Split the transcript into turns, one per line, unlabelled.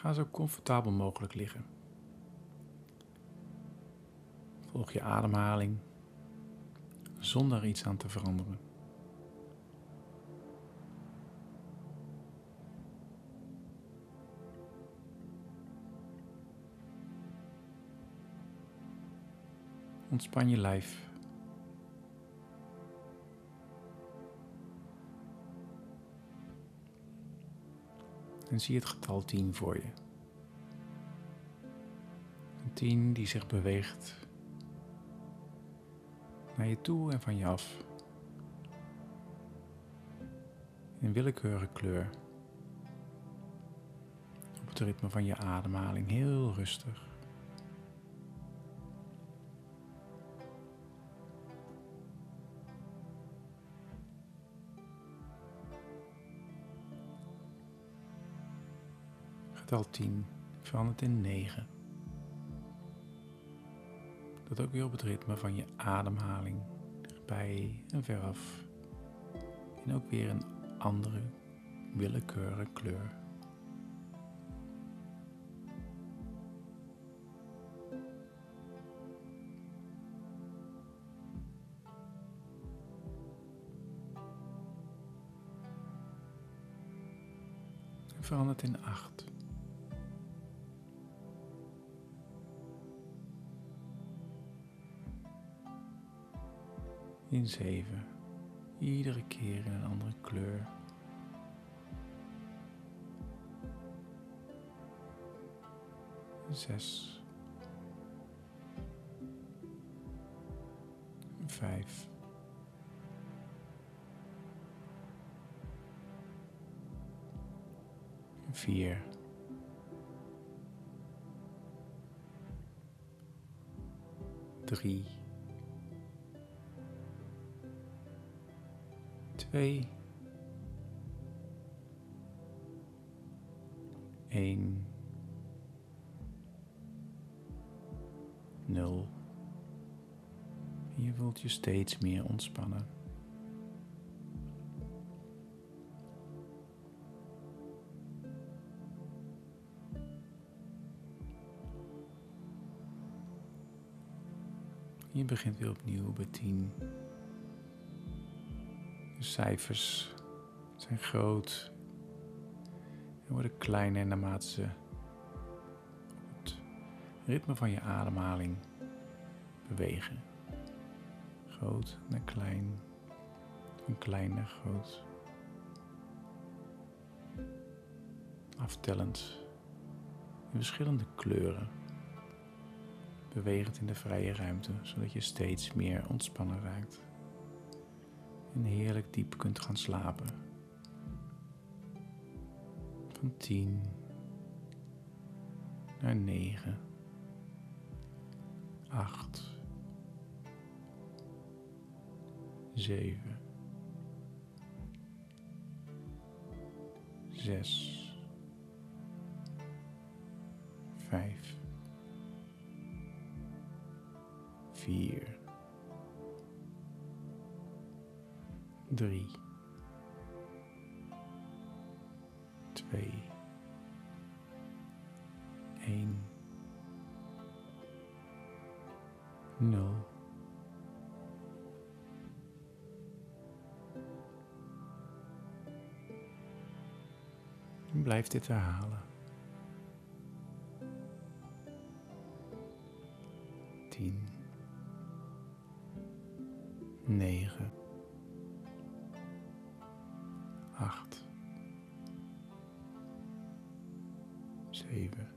Ga zo comfortabel mogelijk liggen. Volg je ademhaling zonder iets aan te veranderen. Ontspan je lijf. En zie het getal 10 voor je. Een 10 die zich beweegt naar je toe en van je af. In willekeurige kleur. Op het ritme van je ademhaling heel rustig. Getal 10 verandert in 9. Dat ook weer op het ritme van je ademhaling, dichtbij en veraf. En ook weer een andere willekeurige kleur. Verandert in 8. In 7. Iedere keer in een andere kleur. Zes. Vijf. Vier. Drie. Twee, één, nul. Je voelt je steeds meer ontspannen. Je begint weer opnieuw bij tien. De cijfers zijn groot en worden kleiner naarmate ze het ritme van je ademhaling bewegen. Groot naar klein, van klein naar groot. Aftellend in verschillende kleuren. Bewegend in de vrije ruimte, zodat je steeds meer ontspannen raakt en heerlijk diep kunt gaan slapen. Van 10 naar 9, 8, 7, 6, 5, 4, drie, twee, één, nul. Blijf dit herhalen. Tien, negen. Acht, zeven,